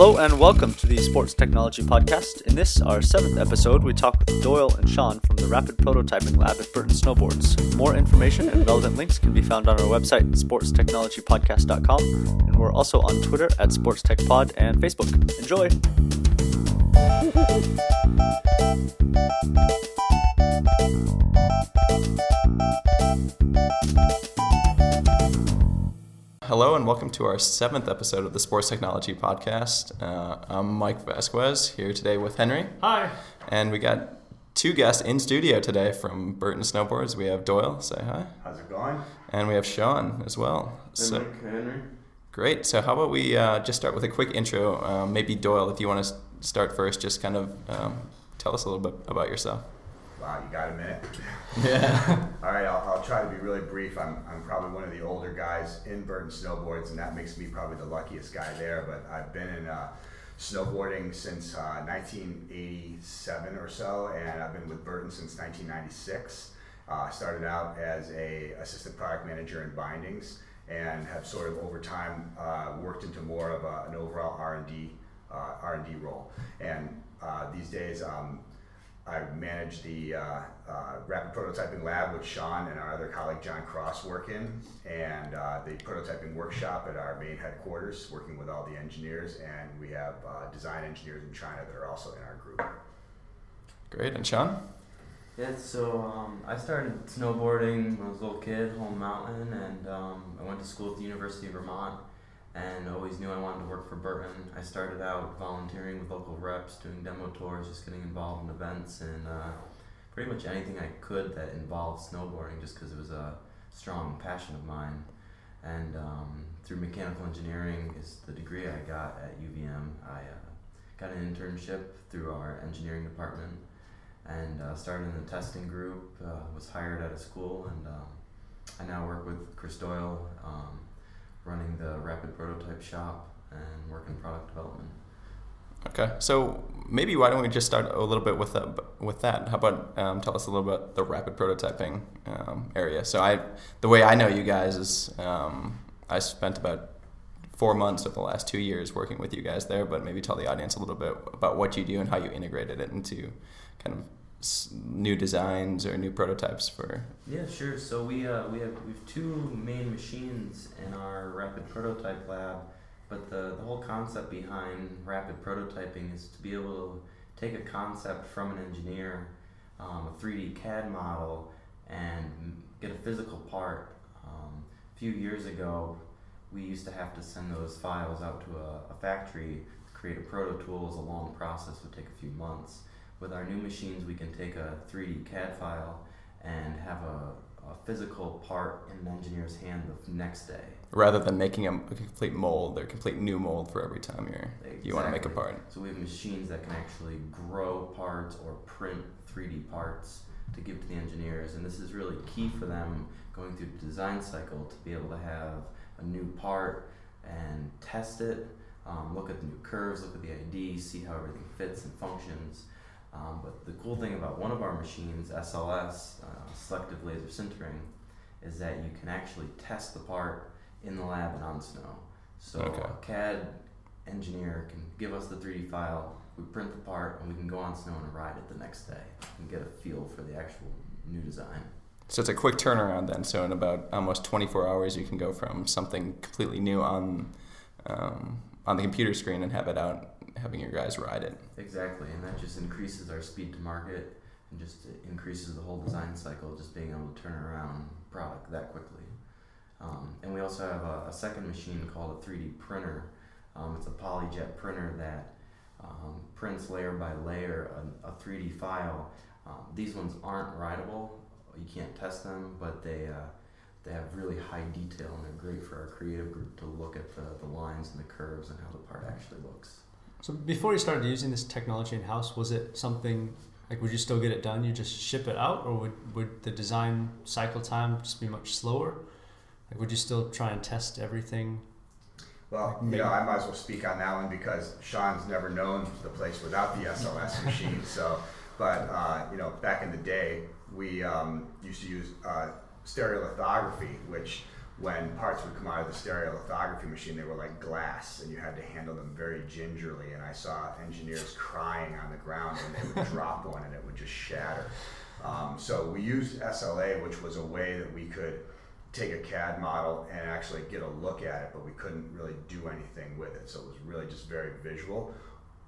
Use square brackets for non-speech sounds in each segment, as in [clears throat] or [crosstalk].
Hello and welcome to the Sports Technology Podcast. In this, our seventh episode, we talk with Doyle and Sean from the Rapid Prototyping Lab at Burton Snowboards. More information and relevant links can be found on our website, sportstechnologypodcast.com, and we're also on Twitter at SportsTechPod and Facebook. Enjoy! Hello and welcome to our seventh episode of the Sports Technology Podcast. Uh, I'm Mike Vasquez here today with Henry. Hi. And we got two guests in studio today from Burton Snowboards. We have Doyle, say hi. How's it going? And we have Sean as well. So, Henry. Great. So how about we uh, just start with a quick intro? Um, maybe Doyle, if you want to start first, just kind of um, tell us a little bit about yourself. Wow, you got a minute? [laughs] Yeah. [laughs] All right, I'll, I'll try to be really brief. I'm, I'm probably one of the older guys in Burton Snowboards, and that makes me probably the luckiest guy there. But I've been in uh, snowboarding since uh, 1987 or so, and I've been with Burton since 1996. Uh, I started out as a assistant product manager in bindings, and have sort of over time uh, worked into more of a, an overall R&D uh, R&D role. And uh, these days, um, I manage the uh, uh, rapid prototyping lab, which Sean and our other colleague John Cross work in, and uh, the prototyping workshop at our main headquarters, working with all the engineers. And we have uh, design engineers in China that are also in our group. Great. And Sean? Yeah, so um, I started snowboarding when I was a little kid, home mountain, and um, I went to school at the University of Vermont and always knew I wanted to work for Burton. I started out volunteering with local reps, doing demo tours, just getting involved in events, and uh, pretty much anything I could that involved snowboarding, just because it was a strong passion of mine. And um, through mechanical engineering is the degree I got at UVM. I uh, got an internship through our engineering department and uh, started in the testing group. Uh, was hired at a school, and um, I now work with Chris Doyle. Um, running the rapid prototype shop and work in product development. Okay, so maybe why don't we just start a little bit with that? With that, how about um, tell us a little bit the rapid prototyping um, area? So I, the way I know you guys is um, I spent about four months of the last two years working with you guys there, but maybe tell the audience a little bit about what you do and how you integrated it into kind of new designs or new prototypes for? Yeah, sure. So we uh, we have we have two main machines in our rapid prototype lab, but the the whole concept behind rapid prototyping is to be able to take a concept from an engineer, um, a 3D CAD model, and get a physical part. Um, a few years ago, we used to have to send those files out to a, a factory to create a proto tool. Was a long process, would take a few months with our new machines, we can take a 3D CAD file and have a, a physical part in an engineer's hand the next day. Rather than making a, a complete mold or a complete new mold for every time you're, exactly. you want to make a part. So we have machines that can actually grow parts or print 3D parts to give to the engineers. And this is really key for them going through the design cycle to be able to have a new part and test it, um, look at the new curves, look at the ID, see how everything fits and functions um, but the cool thing about one of our machines, SLS, uh, selective laser sintering, is that you can actually test the part in the lab and on snow. So okay. a CAD engineer can give us the 3D file, we print the part, and we can go on snow and ride it the next day and get a feel for the actual new design. So it's a quick turnaround then. So in about almost 24 hours, you can go from something completely new on um, on the computer screen and have it out having your guys ride it. Exactly, and that just increases our speed to market and just increases the whole design cycle, just being able to turn around product that quickly. Um, and we also have a, a, second machine called a 3D printer. Um, it's a polyjet printer that um, prints layer by layer a, a 3D file. Um, these ones aren't writable; You can't test them, but they uh, they have really high detail and they're great for our creative group to look at the, the lines and the curves and how the part actually looks. So before you started using this technology in house, was it something like would you still get it done? You just ship it out, or would would the design cycle time just be much slower? Like would you still try and test everything? Well, you know, I might as well speak on that one because Sean's never known the place without the SLS [laughs] machine. So, but uh, you know, back in the day, we um, used to use uh, stereolithography, which when parts would come out of the stereolithography machine, they were like glass, and you had to handle them very gingerly. And I saw engineers crying on the ground when they would [laughs] drop one and it would just shatter. Um, so we used SLA, which was a way that we could take a CAD model and actually get a look at it, but we couldn't really do anything with it. So it was really just very visual.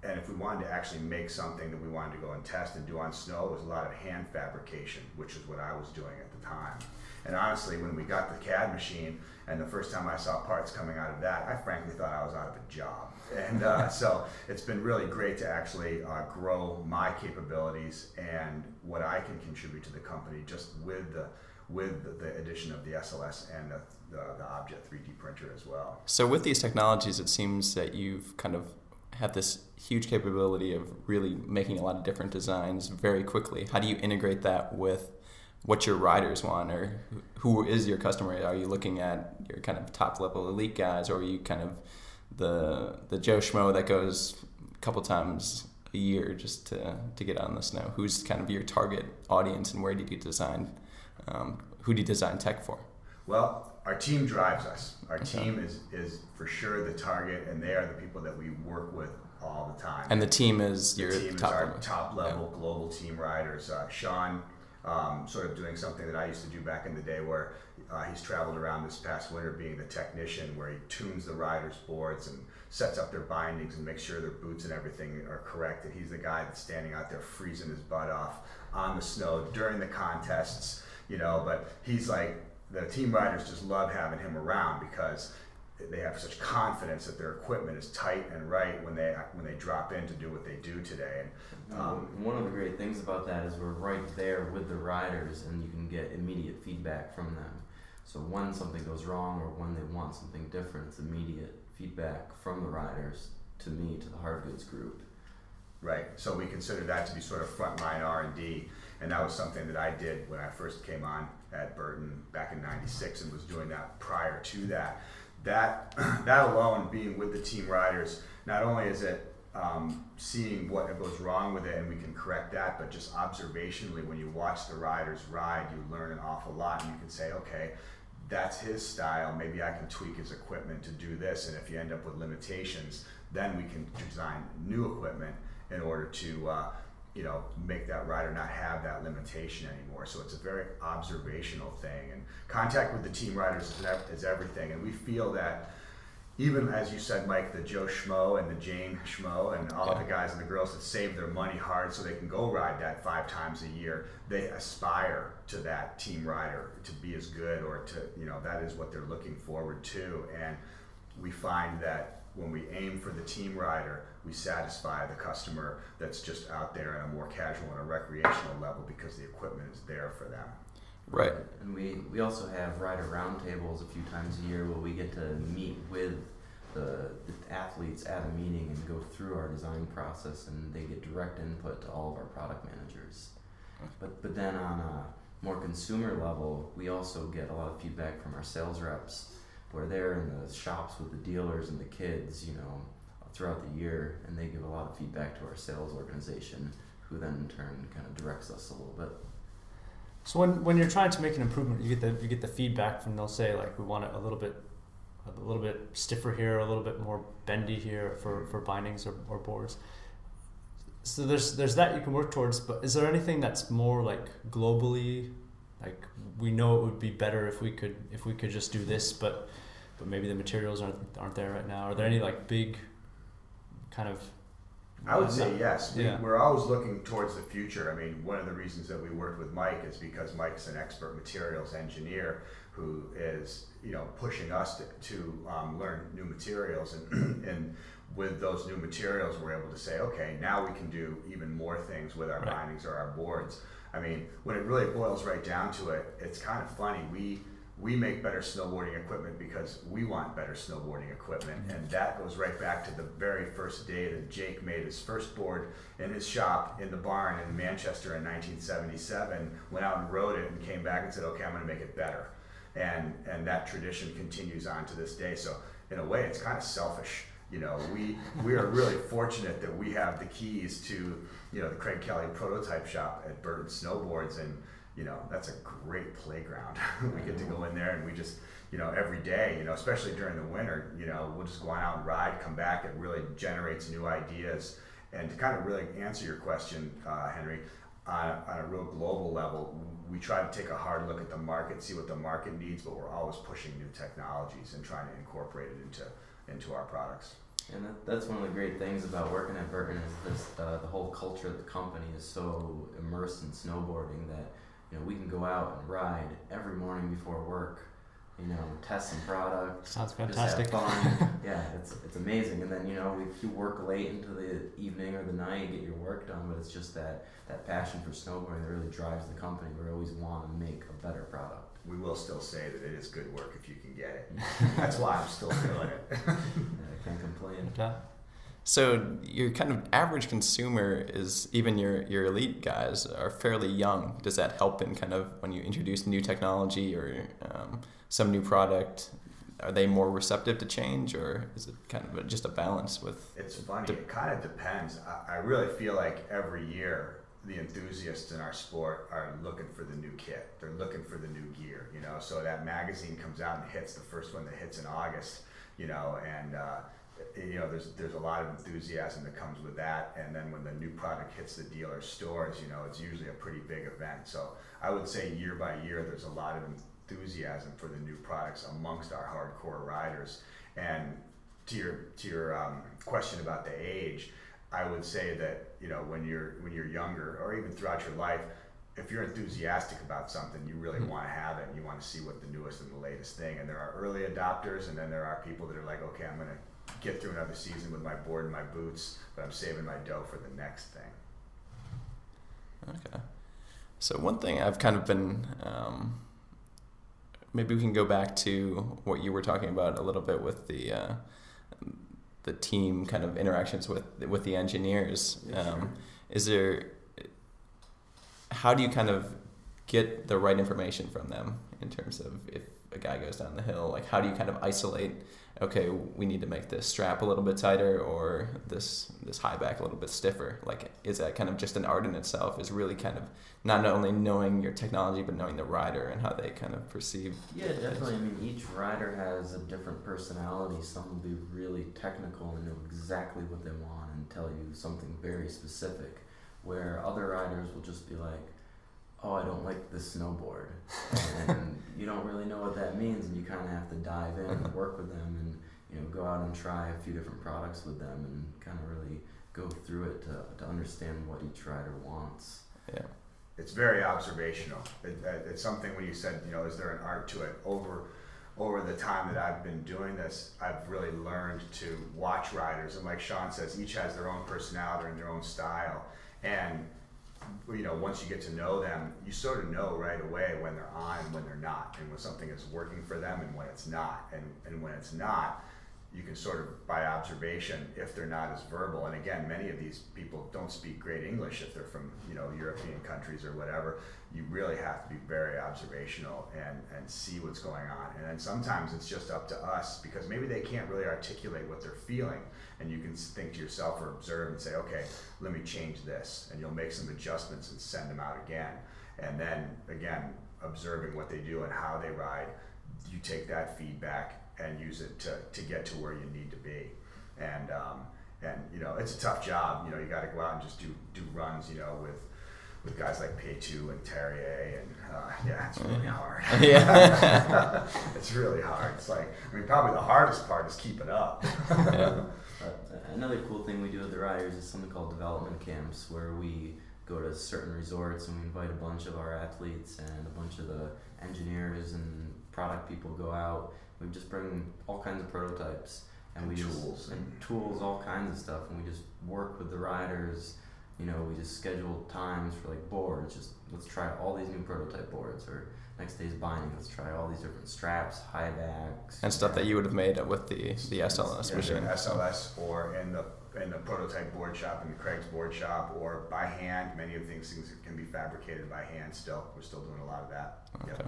And if we wanted to actually make something that we wanted to go and test and do on snow, it was a lot of hand fabrication, which is what I was doing at the time. And honestly, when we got the CAD machine, and the first time I saw parts coming out of that, I frankly thought I was out of a job. [laughs] And uh, so it's been really great to actually uh, grow my capabilities and what I can contribute to the company just with the with the addition of the SLS and the, the, the Objet 3D printer as well. So with these technologies, it seems that you've kind of have this huge capability of really making a lot of different designs very quickly. How do you integrate that with what your riders want or who is your customer? Are you looking at your kind of top level elite guys or are you kind of the the Joe Schmo that goes a couple times a year just to, to get out in the snow? Who's kind of your target audience and where do you design um, who do you design tech for? Well, our team drives us. Our okay. team is, is for sure the target, and they are the people that we work with all the time. And the team is the your team top is our level. top level yeah. global team riders. Uh, Sean, um, sort of doing something that I used to do back in the day, where uh, he's traveled around this past winter, being the technician, where he tunes the riders' boards and sets up their bindings and makes sure their boots and everything are correct. And he's the guy that's standing out there freezing his butt off on the snow during the contests, you know. But he's like the team riders just love having him around because they have such confidence that their equipment is tight and right when they when they drop in to do what they do today. Um, one of the great things about that is we're right there with the riders, and you can get immediate feedback from them. So when something goes wrong or when they want something different, it's immediate feedback from the riders to me to the hard goods group. Right. So we consider that to be sort of frontline R and D, and that was something that I did when I first came on at Burton back in '96, and was doing that prior to that. That [clears throat] that alone, being with the team riders, not only is it um, seeing what goes wrong with it and we can correct that, but just observationally, when you watch the riders ride, you learn an awful lot, and you can say, okay, that's his style. Maybe I can tweak his equipment to do this, and if you end up with limitations, then we can design new equipment in order to uh, you know make that rider not have that limitation anymore. So it's a very observational thing, and contact with the team riders is, is everything. And we feel that even as you said, Mike, the Joe Schmo and the Jane Schmo and all yeah. the guys and the girls that save their money hard so they can go ride that five times a year, they aspire to that team rider to be as good or to you know that is what they're looking forward to. And we find that when we aim for the team rider, we satisfy the customer that's just out there on a more casual and a recreational level because the equipment is there for them. Right. And we, we also have rider roundtables a few times a year where we get to meet with the, the athletes at a meeting and go through our design process and they get direct input to all of our product managers. But, but then on a more consumer level, we also get a lot of feedback from our sales reps where they're in the shops with the dealers and the kids, you know, throughout the year, and they give a lot of feedback to our sales organization, who then in turn kind of directs us a little bit. So when, when you're trying to make an improvement, you get the you get the feedback from they'll say like we want it a little bit a little bit stiffer here, a little bit more bendy here for, for bindings or, or boards. So there's there's that you can work towards, but is there anything that's more like globally, like we know it would be better if we could if we could just do this, but but maybe the materials aren't aren't there right now. Are there any like big kind of I would say yes. We, yeah. We're always looking towards the future. I mean, one of the reasons that we worked with Mike is because Mike's an expert materials engineer who is, you know, pushing us to, to um, learn new materials. And, [clears throat] and with those new materials, we're able to say, okay, now we can do even more things with our right. bindings or our boards. I mean, when it really boils right down to it, it's kind of funny. We we make better snowboarding equipment because we want better snowboarding equipment. Mm-hmm. And that goes right back to the very first day that Jake made his first board in his shop in the barn in Manchester in 1977, went out and rode it and came back and said, okay, I'm going to make it better. And, and that tradition continues on to this day. So, in a way, it's kind of selfish. You know, we, we are really fortunate that we have the keys to, you know, the Craig Kelly prototype shop at Burton Snowboards. And you know, that's a great playground. [laughs] we get to go in there and we just, you know, every day, you know, especially during the winter, you know, we'll just go out and ride, come back. It really generates new ideas. And to kind of really answer your question, uh, Henry, on, a real global level, we try to take a hard look at the market, see what the market needs, but we're always pushing new technologies and trying to incorporate it into into our products. And that, that's one of the great things about working at Burton is this uh, the whole culture of the company is so immersed in snowboarding that you know we can go out and ride every morning before work you know, test some products. Sounds just have fantastic. fun. [laughs] yeah, it's it's amazing. And then you know, if you work late into the evening or the night, get your work done. But it's just that that passion for snowboarding that really drives the company. We always want to make a better product. We will still say that it is good work if you can get it. [laughs] That's why I'm still doing it. [laughs] Yeah, I can't complain. So your kind of average consumer is even your your elite guys are fairly young. Does that help in kind of when you introduce new technology or um, some new product? Are they more receptive to change, or is it kind of just a balance with? It's funny. De- it kind of depends. I, I really feel like every year the enthusiasts in our sport are looking for the new kit. They're looking for the new gear. You know, so that magazine comes out and hits the first one that hits in August. You know, and uh, you know, there's there's a lot of enthusiasm that comes with that. And then when the new product hits the dealer stores, you know, it's usually a pretty big event. So I would say year by year, there's a lot of enthusiasm for the new products amongst our hardcore riders. And to your to your um, question about the age, I would say that you know when you're when you're younger or even throughout your life, if you're enthusiastic about something, you really Mhm. want to have it and you want to see what the newest and the latest thing. And there are early adopters, and then there are people that are like, okay, I'm gonna get through another season with my board and my boots, but I'm saving my dough for the next thing. Okay. So one thing I've kind of been um, maybe we can go back to what you were talking about a little bit with the uh, the team kind of interactions with with the engineers. Yeah, sure. Um, is there how do you kind of get the right information from them in terms of if a guy goes down the hill like how do you kind of isolate okay we need to make this strap a little bit tighter or this this high back a little bit stiffer like is that kind of just an art in itself is really kind of not only knowing your technology but knowing the rider and how they kind of perceive Yeah, definitely. I mean, each rider has a different personality. Some will be really technical and know exactly what they want and tell you something very specific, where other riders will just be like, "Oh, I don't like the snowboard," and [laughs] you don't really know what that means, and you kind of have to dive in and work with them, and you know, go out and try a few different products with them, and kind of really go through it to to understand what each rider wants. yeah it's very observational. It, it- it's something when you said, you know, is there an art to it? Over over the time that I've been doing this, I've really learned to watch riders, and like Sean says, each has their own personality and their own style. And you know, once you get to know them, you sort of know right away when they're on and when they're not, and when something is working for them and when it's not. And and when it's not, you can sort of by observation if they're not as verbal. And again many of these people don't speak great english if they're from you know european countries or whatever. You really have to be very observational and and see what's going on. And then sometimes it's just up to us because maybe they can't really articulate what they're feeling. And you can think to yourself or observe and say okay let me change this. And you'll make some adjustments and send them out again. And then again observing what they do and how they ride you take that feedback and use it to, to get to where you need to be. And um, and you know it's a tough job. You know you got to go out and just do do runs. You know with with guys like Peetu and Terje and uh, yeah, it's really hard. [laughs] Yeah. [laughs] it's really hard. It's like I mean probably the hardest part is keeping up. Yeah. [laughs] Another cool thing we do with the riders is something called development camps, where we go to certain resorts and we invite a bunch of our athletes and a bunch of the engineers and product people go out. We just bring all kinds of prototypes and, And we tools. just and tools, all kinds of stuff, and we just work with the riders. You know, we just schedule times for like boards. Just let's try all these new prototype boards, or next day's binding. Let's try all these different straps, high backs, and stuff that you would have made with the the SLS Yeah, machine SLS or in the in the prototype board shop in the Craig's board shop or by hand. Many of these things can be fabricated by hand. Still, we're still doing a lot of that. Yep.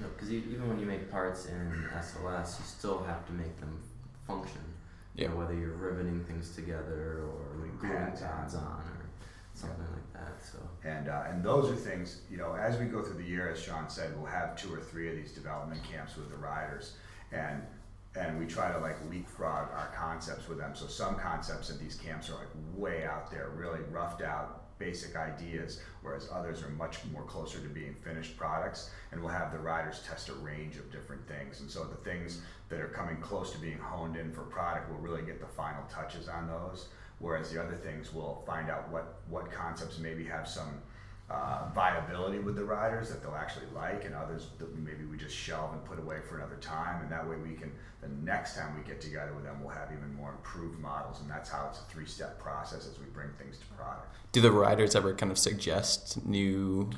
Okay because even when you make parts in SLS, you still have to make them function. You Yeah. know, whether you're riveting things together or Putting gluing pads pads on. on, or something like that. So And, uh, and those are things, you know, as we go through the year, as Sean said, we'll have two or three of these development camps with the riders. And, and we try to like leapfrog our concepts with them. So some concepts at these camps are like way out there, really roughed out, basic ideas, whereas others are much more closer to being finished products. And we'll have the riders test a range of different things. And so the things that are coming close to being honed in for product, we'll really get the final touches on those. Whereas the other things, we'll find out what, what concepts maybe have some uh, viability with the riders that they'll actually like, and others that maybe we just shelve and put away for another time. And that way, we can the next time we get together with them, we'll have even more improved models. And that's how it's a three-step process as we bring things to product. Do the riders ever kind of suggest new,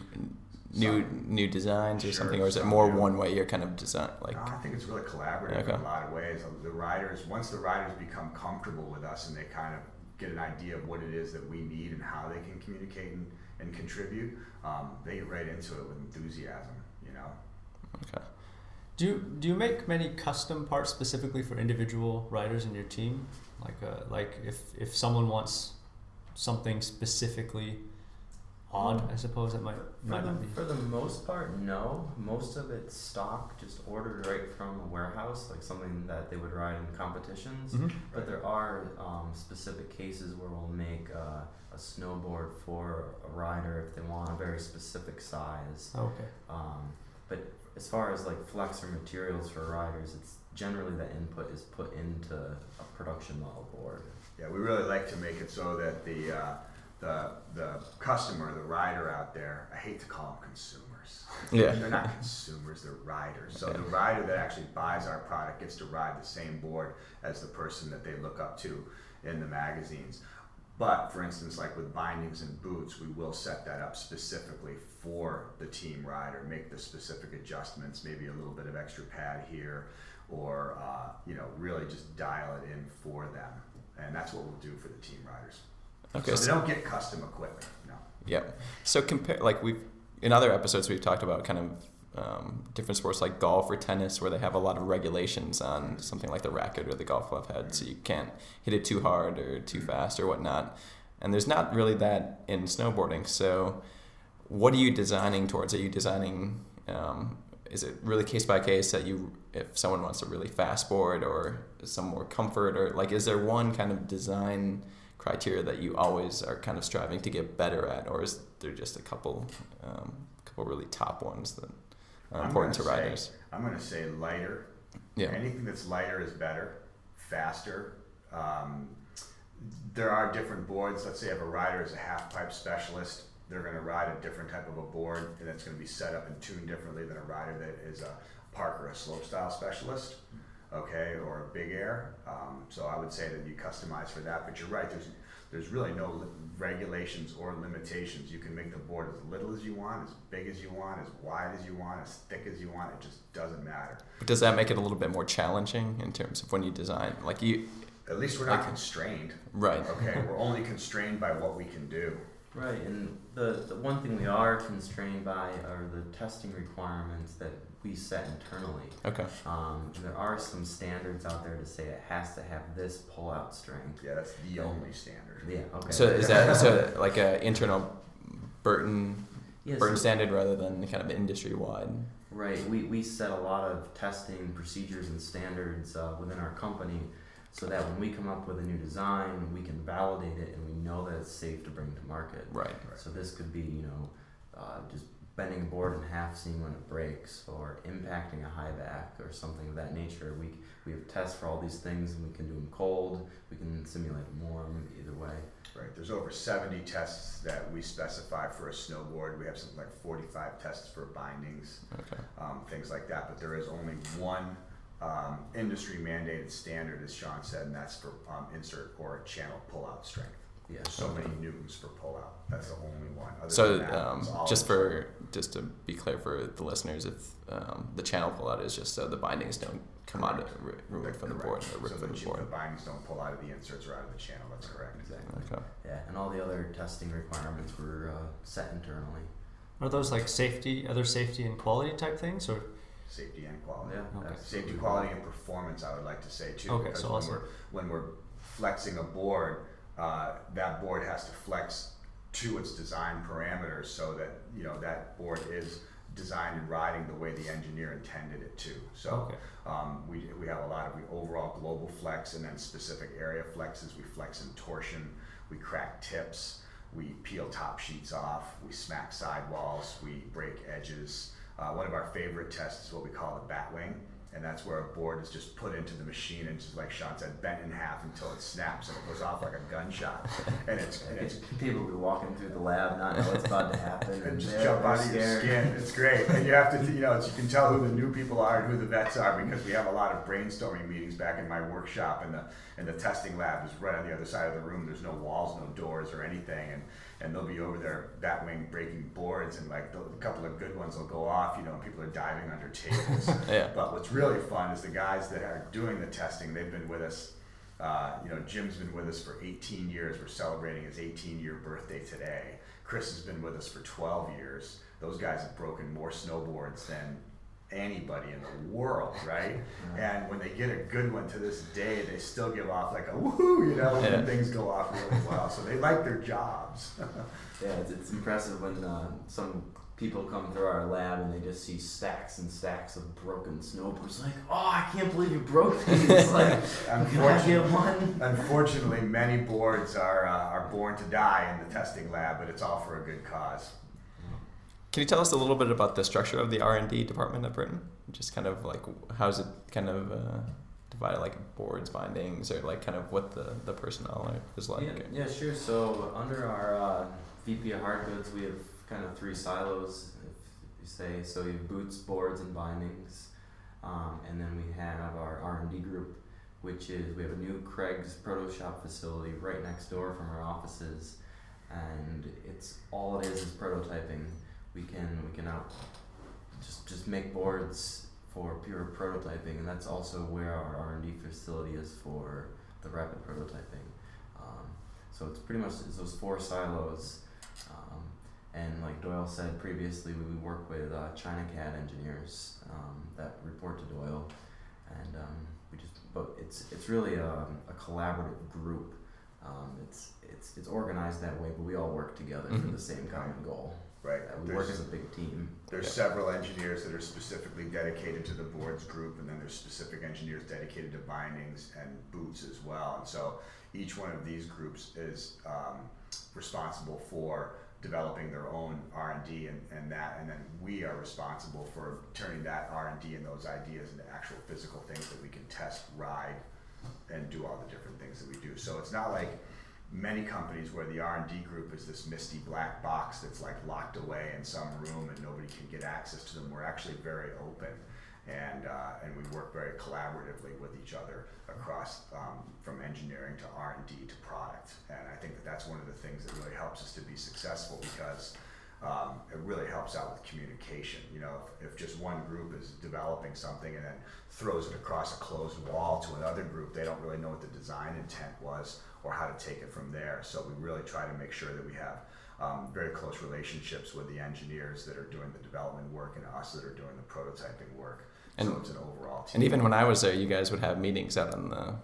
new, Some. new designs or Sure, something, or is it more do. one way? You're kind of design like No, I think it's really collaborative Okay. in a lot of ways. The riders, once the riders become comfortable with us and they kind of get an idea of what it is that we need and how they can communicate and, and contribute, um, they get right into it with enthusiasm. You know. okay. Do you, do you make many custom parts specifically for individual riders in your team? Like uh, like if if someone wants something specifically odd, I suppose that might for might the, not be. for the most part, no. Most of it's stock, just ordered right from a warehouse, like something that they would ride in competitions. Mhm. But there are um, specific cases where we'll make uh, a snowboard for a rider if they want a very specific size. Oh, okay. Um, but as far as like flex or materials for riders, it's generally the input is put into a production model board. Yeah, we really like to make it so that the uh, the the customer, the rider out there, I hate to call them consumers. Yeah. [laughs] they're not consumers; they're riders. So the rider that actually buys our product gets to ride the same board as the person that they look up to in the magazines. But for instance, like with bindings and boots, we will set that up specifically for the team rider, make the specific adjustments, maybe a little bit of extra pad here, or uh, you know, really just dial it in for them, and that's what we'll do for the team riders. Okay. so so- they don't get custom equipment. No. Yeah. So compare like we've in other episodes we've talked about kind of um, different sports like golf or tennis where they have a lot of regulations on something like the racket or the golf club head, so you can't hit it too hard or too fast or whatnot. And there's not really that in snowboarding. So what are you designing towards? Are you designing? Um, is it really case by case that you if someone wants a really fast board or some more comfort or like is there one kind of design criteria that you always are kind of striving to get better at, or is there just a couple, um, couple really top ones that are I'm important to say- riders? I'm going to say lighter. Yeah. Anything that's lighter is better, faster. Um, there are different boards. Let's say if a rider is a half pipe specialist, they're going to ride a different type of a board, and it's going to be set up and tuned differently than a rider that is a park or a slope style specialist, okay, or a big air. Um, so I would say that you customize for that. But you're right. There's there's really no li- regulations or limitations. You can make the board as little as you want, as big as you want, as wide as you want, as thick as you want. It just doesn't matter. But does that make it a little bit more challenging in terms of when you design? Like you, At least we're not Okay. constrained. right? Okay, we're only constrained by what we can do. Right, and the, the one thing we are constrained by are the testing requirements that we set internally. Okay. Um, there are some standards out there to say it has to have this pull-out strength. Yeah, that's the only standard. Yeah. Okay. So is that so like a internal Burton yeah, so- Burton standard rather than kind of industry wide? Right. We, we set a lot of testing procedures and standards uh, within our company so that when we come up with a new design, we can validate it and we know that it's safe to bring to market. Right. So this could be, you know, uh, just bending a board in half, seeing when it breaks, or impacting a high back, or something of that nature. We we have tests for all these things, and we can do them cold. We can simulate them warm. Either way. Right, there's over 70 tests that we specify for a snowboard. We have something like 45 tests for bindings, Okay. um, things like that. But there is only one um, industry mandated standard, as Sean said, and that's for um, insert or channel pullout strength. Yeah. So many newtons per pullout. That's the only one. Other So than that, um, just for just to be clear for the listeners, if um, the channel pullout is just so the bindings don't come out of, re- removed from the board Correct. or ripped so from the, the the bindings don't pull out of the inserts or out of the channel. That's correct. Exactly. Okay. Yeah, and all the other testing requirements were uh, set internally. Are those like safety, other safety and quality type things, or Safety and quality. Yeah. Okay. Safety, quality, and performance. I would like to say too. Okay, because so when also- we're when we're flexing a board, uh, that board has to flex to its design parameters so that you know that board is designed and riding the way the engineer intended it to. So Okay. um, we, we have a lot of we overall global flex and then specific area flexes. We flex in torsion, we crack tips, we peel top sheets off, we smack sidewalls, we break edges. Uh, one of our favorite tests is what we call the bat wing, and that's where a board is just put into the machine and just like Sean said, bent in half until it snaps and it goes off like a gunshot. [laughs] And it's and it's People be walking through the lab, not know what's about to happen, [laughs] and just jump out of your skin. It's great, and you have to, you know, it's, you can tell who the new people are and who the vets are because we have a lot of brainstorming meetings back in my workshop, and the and the testing lab is right on the other side of the room. There's no walls, no doors, or anything, and and they'll be over there batwing breaking boards, and like the, a couple of good ones will go off, you know, and people are diving under tables. [laughs] Yeah. But what's really fun is the guys that are doing the testing. They've been with us. Uh, you know, Jim's been with us for 18 years. We're celebrating his 18 year birthday today. Chris has been with us for 12 years. Those guys have broken more snowboards than anybody in the world, right? [laughs] And when they get a good one to this day, they still give off like a woohoo, you know, when Yeah. things go off really well. So they like their jobs. [laughs] Yeah, it's, it's impressive when uh, some people come through our lab and they just see stacks and stacks of broken snowboards. Like, oh, I can't believe you broke these. [laughs] like, can I get one? Unfortunately, many boards are, uh, are born to die in the testing lab, but it's all for a good cause. Can you tell us a little bit about the structure of the R and D department at Burton? Just kind of like how's it kind of uh, divided, like boards, bindings, or like kind of what the the personnel is like? Yeah, yeah, sure. So under our uh, VP of hard goods, we have kind of three silos, if you say. So you have boots, boards, and bindings, um, and then we have our R and D group, which is we have a new Craig's Proto Shop facility right next door from our offices, and it's all it is is prototyping. We can we can out just just make boards for pure prototyping, and that's also where our R and D facility is for the rapid prototyping. Um, so it's pretty much it's those four silos. Um, and like Doyle said previously, we work with uh, China CAD engineers um, that report to Doyle, and um, we just but it's it's really a, a collaborative group. Um, it's it's it's organized that way, but we all work together for Mhm. the same common goal. Right. Uh, we work There's- as a big team. There's Yeah. several engineers that are specifically dedicated to the boards group, and then there's specific engineers dedicated to bindings and boots as well. And so each one of these groups is um, responsible for developing their own R and D and, and that, and then we are responsible for turning that R and D and those ideas into actual physical things that we can test, ride, and do all the different things that we do. So it's not like many companies where the R and D group is this misty black box that's like locked away in some room and nobody can get access to them. We're actually very open, and uh, and we work very collaboratively with each other across um, from engineering to R and D to product. And I think that that's one of the things that really helps us to be successful because. Um, it really helps out with communication. You know, if, if just one group is developing something and then throws it across a closed wall to another group, they don't really know what the design intent was or how to take it from there. So we really try to make sure that we have um, very close relationships with the engineers that are doing the development work and us that are doing the prototyping work. so And- it's an overall team. And even when I was there, you guys would have meetings out on the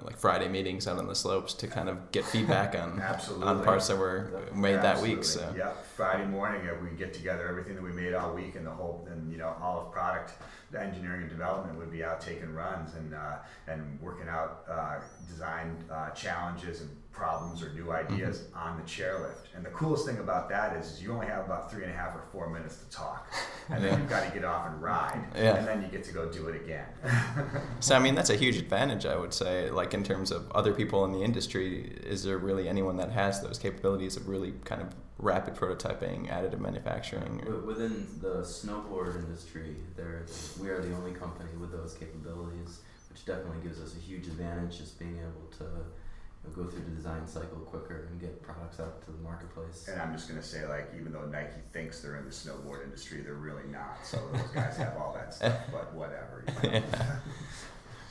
like Friday meetings out on the slopes to kind of get feedback on [laughs] Absolutely. on parts that were made that week. So Yep. Friday morning, uh, we get together everything that we made all week, and the whole, and you know, all of product, the engineering and development would be out taking runs and uh, and working out uh, design uh, challenges and problems or new ideas Mm-hmm. on the chairlift. And the coolest thing about that is, is you only have about three and a half or four minutes to talk, and then you've got to get off and ride, [laughs] Yeah. and then you get to go do it again. [laughs] So I mean that's a huge advantage I would say like in terms of other people in the industry is there really anyone that has those capabilities of really kind of rapid prototyping additive manufacturing or, Within the snowboard industry, there we are the only company with those capabilities, which definitely gives us a huge advantage. Just being able to you know, go through the design cycle quicker and get products out to the marketplace. And I'm just gonna say, like, even though Nike thinks they're in the snowboard industry, they're really not. So those guys have all that stuff, [laughs] but whatever. You know? [laughs]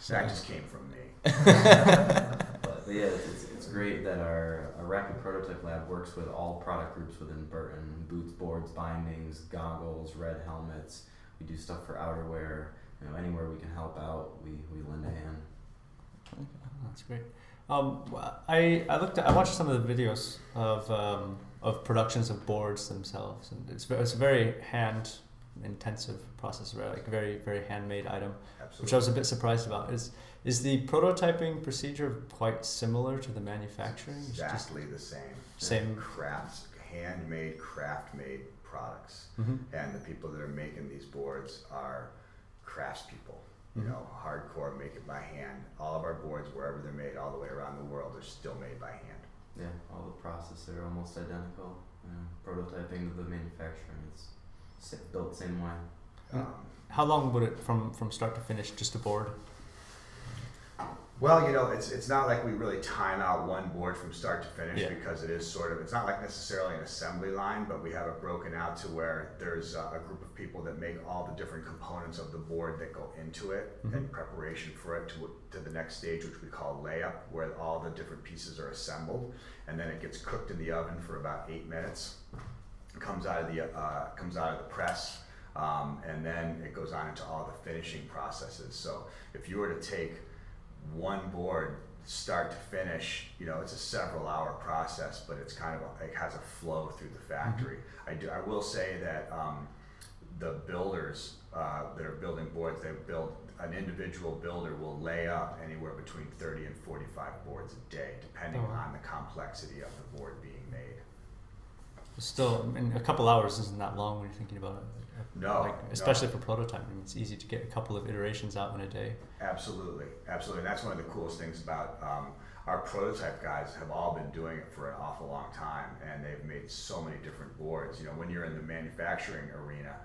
That just came from me. [laughs] But, but yeah, it's, it's, it's great that our, our rapid prototype lab works with all product groups within Burton: boots, boards, bindings, goggles, red helmets. We do stuff for outerwear. You know, anywhere we can help out, we, we lend a hand. Okay, That's great. Um, I, I looked. At, I watched some of the videos of um, of productions of boards themselves, and it's it's a very hand intensive process, right? like very very handmade item, Absolutely. which I was a bit surprised about. Is is the prototyping procedure quite similar to the manufacturing? It's just exactly the same. same. Crafts, handmade, craft-made products, Mhm. and the people that are making these boards are craftspeople. You know, hardcore, make it by hand. All of our boards, wherever they're made, all the way around the world, are still made by hand. Yeah, all the processes are almost identical. Yeah, prototyping to the manufacturing, it's sa- built same way. Um, How long would it from from start to finish just a board? Well, you know, it's it's not like we really time out one board from start to finish Yeah. because it is sort of it's not like necessarily an assembly line, but we have it broken out to where there's a, a group of people that make all the different components of the board that go into it in preparation for it to to the next stage, which we call layup, where all the different pieces are assembled, and then it gets cooked in the oven for about eight minutes. Comes out of the uh, comes out of the press, um, and then it goes on into all the finishing processes. So if you were to take one board start to finish you know it's a several hour process but it's kind of a, it has a flow through the factory. I do i will say that um, the builders uh, that are building boards they build an individual builder will lay up anywhere between 30 and 45 boards a day depending Oh, on the complexity of the board being made. Still, I mean, a couple hours isn't that long when you're thinking about it. No, like, no. especially for prototyping, it's easy to get a couple of iterations out in a day. Absolutely, absolutely. And that's one of the coolest things about um, our prototype guys have all been doing it for an awful long time, and they've made so many different boards. You know, when you're in the manufacturing arena,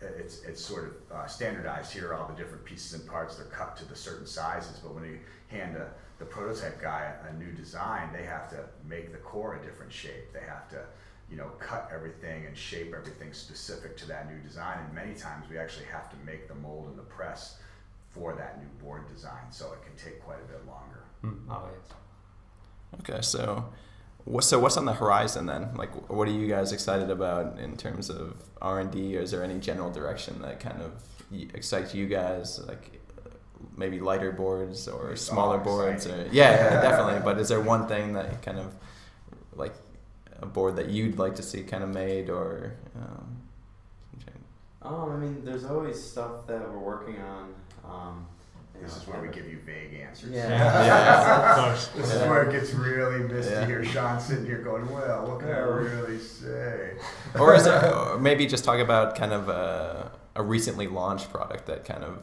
it's it's sort of uh, standardized. Here all the different pieces and parts. They're cut to the certain sizes. But when you hand a, the prototype guy a new design, they have to make the core a different shape. They have to you know, cut everything and shape everything specific to that new design. And many times we actually have to make the mold in the press for that new board design, so it can take quite a bit longer. Hmm. Oh yes. Okay, so what so what's on the horizon then? Like, what are you guys excited about in terms of R and D? Or is there any general direction that kind of y- excites you guys? Like, maybe lighter boards or smaller all boards? Or yeah, yeah, [laughs] definitely. But is there one thing that kind of like a board that you'd like to see kind of made or? Um, Um, I mean, there's always stuff that we're working on. Um, This know, is where we give you vague answers. Yeah. [laughs] Yeah. of course. [laughs] This is where it gets really misty Yeah. here. Sean sitting here going, well, what can I really say? [laughs] or is there or maybe just talk about kind of a, a recently launched product that kind of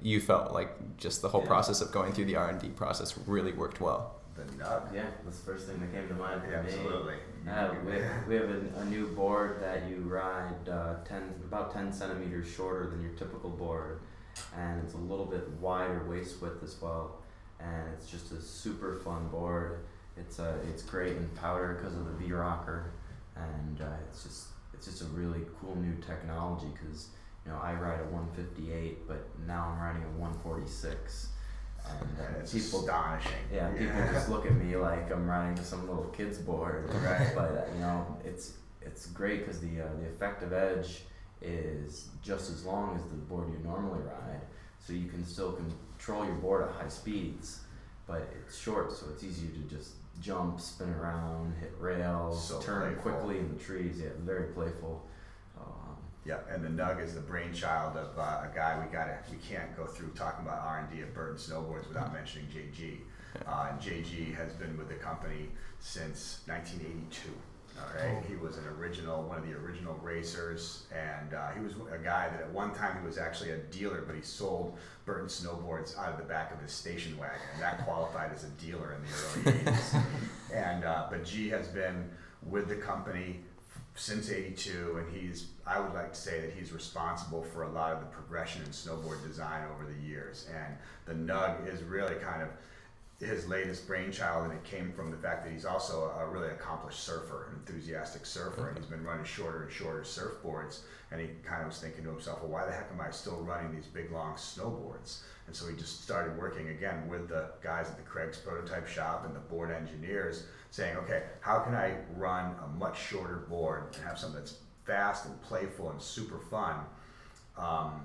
you felt like just the whole Yeah. process of going through the r&d process really worked well The Nug. Yeah, that's the first thing that came to mind for Yeah, me. absolutely. Uh, we have, we have a, a new board that you ride uh, 10, about 10 centimeters shorter than your typical board, and it's a little bit wider waist width as well. And it's just a super fun board. It's uh, it's great in powder because of the V rocker, and uh, it's just it's just a really cool new technology because you know I ride a 158, but now I'm riding a 146, and And it's people astonishing. yeah, people just look at me like I'm riding some little kid's board. [laughs] Right. But uh, you know, it's it's great because the uh, the effective edge is just as long as the board you normally ride, so you can still control your board at high speeds, but it's short, so it's easier to just jump, spin around, hit rails, So turn playful. quickly in the trees. Yeah, very playful. Yeah, and the Nug is the brainchild of uh, a guy we gotta we can't go through talking about R and D at Burton Snowboards without mentioning JG. Uh, and JG has been with the company since 1982. All right, he was an original, one of the original racers, and uh, he was a guy that at one time he was actually a dealer, but he sold Burton snowboards out of the back of his station wagon, and that [laughs] qualified as a dealer in the early 80s. [laughs] and uh, but G has been with the company since 82 and he's i would like to say that he's responsible for a lot of the progression in snowboard design over the years. And the nug is really kind of his latest brainchild and it came from the fact that he's also a really accomplished surfer an enthusiastic surfer and he's been running shorter and shorter surfboards. And he kind of was thinking to himself well why the heck am i still running these big long snowboards and so he just started working again with the guys at the Craig's prototype shop and the board engineers saying, okay, how can I run a much shorter board and have something that's fast and playful and super fun um,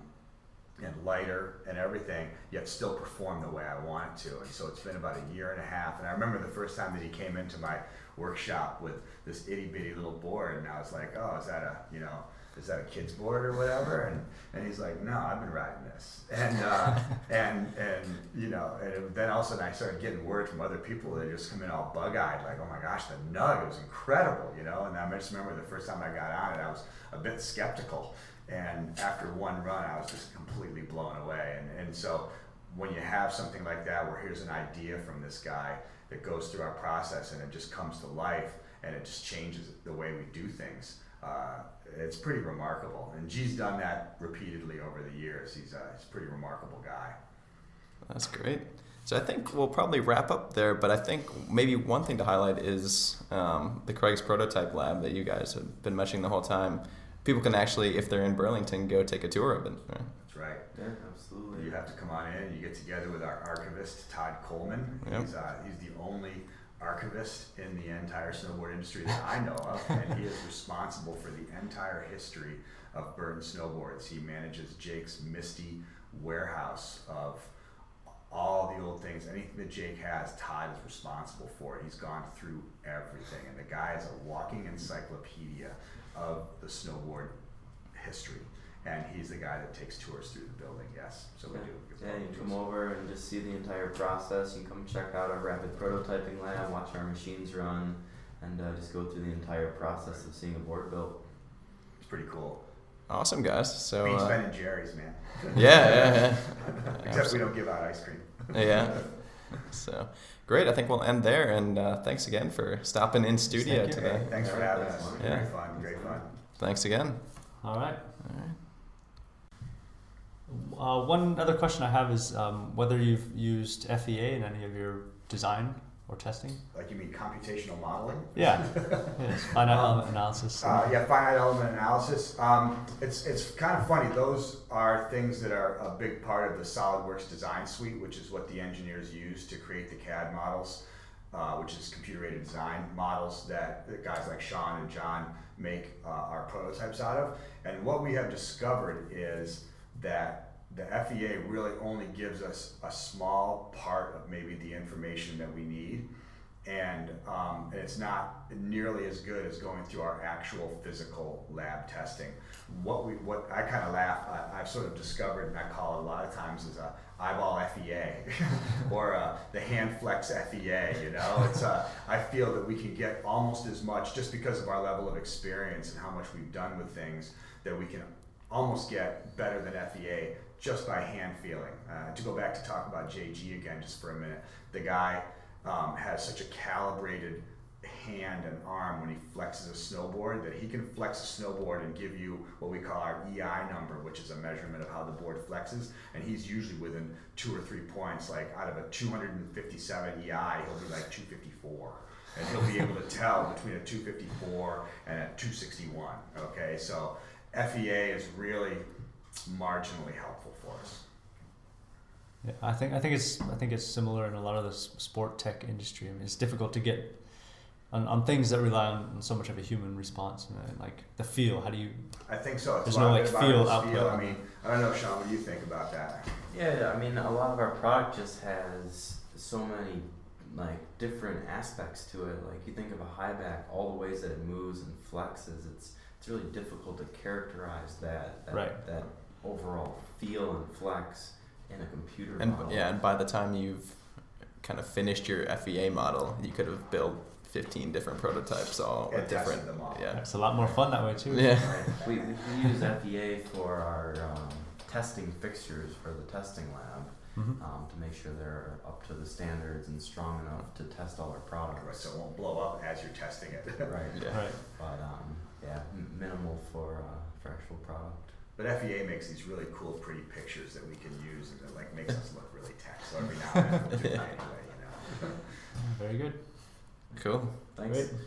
and lighter and everything, yet still perform the way I want it to. And so it's been about a year and a half. And I remember the first time that he came into my workshop with this itty bitty little board, and I was like, oh, is that a you know is that a kid's board or whatever? And and he's like, no, I've been riding this. And uh, and and you know, and then all of a sudden I started getting word from other people that just come in all bug eyed, like, oh my gosh, the nug, it was incredible, you know. And I just remember the first time I got on it, I was a bit skeptical. And after one run, I was just completely blown away. And and so when you have something like that, where here's an idea from this guy that goes through our process and it just comes to life and it just changes the way we do things. Uh, it's pretty remarkable. And G's done that repeatedly over the years. He's a, he's a pretty remarkable guy. That's great. So I think we'll probably wrap up there, but I think maybe one thing to highlight is um, the Craig's Prototype Lab that you guys have been mentioning the whole time. People can actually, if they're in Burlington, go take a tour of it. Right? That's right. Yeah, absolutely. You have to come on in. You get together with our archivist Todd Coleman. Yep. He's uh, he's the only archivist in the entire snowboard industry that I know of, and he is responsible for the entire history of Burton Snowboards. He manages Jake's Misty warehouse of all the old things, anything that Jake has, Todd is responsible for. He's gone through everything, and the guy is a walking encyclopedia of the snowboard history. And he's the guy that takes tours through the building. Yes, so we Yeah. do. give Yeah, you tours. come over and just see the entire process. You can come check out our rapid prototyping lab, watch our machines run, and uh, just go through the entire process of seeing a board built. It's pretty cool. Awesome, guys. So Beats uh, Ben and Jerry's, man. [laughs] yeah, yeah, yeah. [laughs] Except we don't give out ice cream. yeah. [laughs] So great. I think we'll end there. And uh, thanks again for stopping in studio Thank you. today. Thanks for having us. Yeah. Great fun. Great fun. Thanks again. All right. All right. Uh, one other question I have is um, whether you've used FEA in any of your design or testing. Like you mean computational modeling? Yeah. [laughs] yes. Finite Um, element analysis. Uh, yeah, finite element analysis. Um, it's it's kind of funny. Those are things that are a big part of the SolidWorks design suite, which is what the engineers use to create the CAD models, uh, which is computer aided design models that, that guys like Sean and John make uh, our prototypes out of. And what we have discovered is that the FEA really only gives us a small part of maybe the information that we need and um, it's not nearly as good as going through our actual physical lab testing. What we, what I kind of laugh, I, I've sort of discovered, and I call it a lot of times is a eyeball FEA [laughs] or uh the hand flex FEA. You know, it's uh, I feel that we can get almost as much just because of our level of experience and how much we've done with things that we can almost get better than FEA just by hand feeling. Uh, to go back to talk about JG again, just for a minute, the guy um, has such a calibrated hand and arm when he flexes a snowboard that he can flex a snowboard and give you what we call our EI number, which is a measurement of how the board flexes. And he's usually within two or three points, like out of a 257 EI, he'll be like 254. And he'll be able to tell between a 254 and a 261. Okay, so FEA is really marginally helpful for us. Yeah, I think I think it's I think it's similar in a lot of the sport tech industry. I mean, it's difficult to get on, on things that rely on so much of a human response, you know, like the feel. How do you? I think so. It's There's no, like, it about feel his output. I mean, I don't know, Sean. What do you think about that? Yeah, yeah, I mean, a lot of our product just has so many like different aspects to it. Like you think of a high back, all the ways that it moves and flexes. It's it's really difficult to characterize that that, Right. that overall feel and flex in a computer And model. yeah, and by the time you've kind of finished your FEA model, you could have built 15 different prototypes all And with different. them all. Yeah. It's a lot more fun that way too. Yeah. Right. [laughs] We, we we use FEA for our um, testing fixtures for the testing lab Mhm. um, to make sure they're up to the standards and strong enough to test all our Right, products. so it won't blow up as you're testing it. Right. Yeah. Right. But um, yeah, minimal for uh, for actual product. But FEA makes these really cool, pretty pictures that we can use, and it like makes us look really tech. So every now and then we'll do that [laughs] anyway, you know. Very good. Cool. Thanks. Great.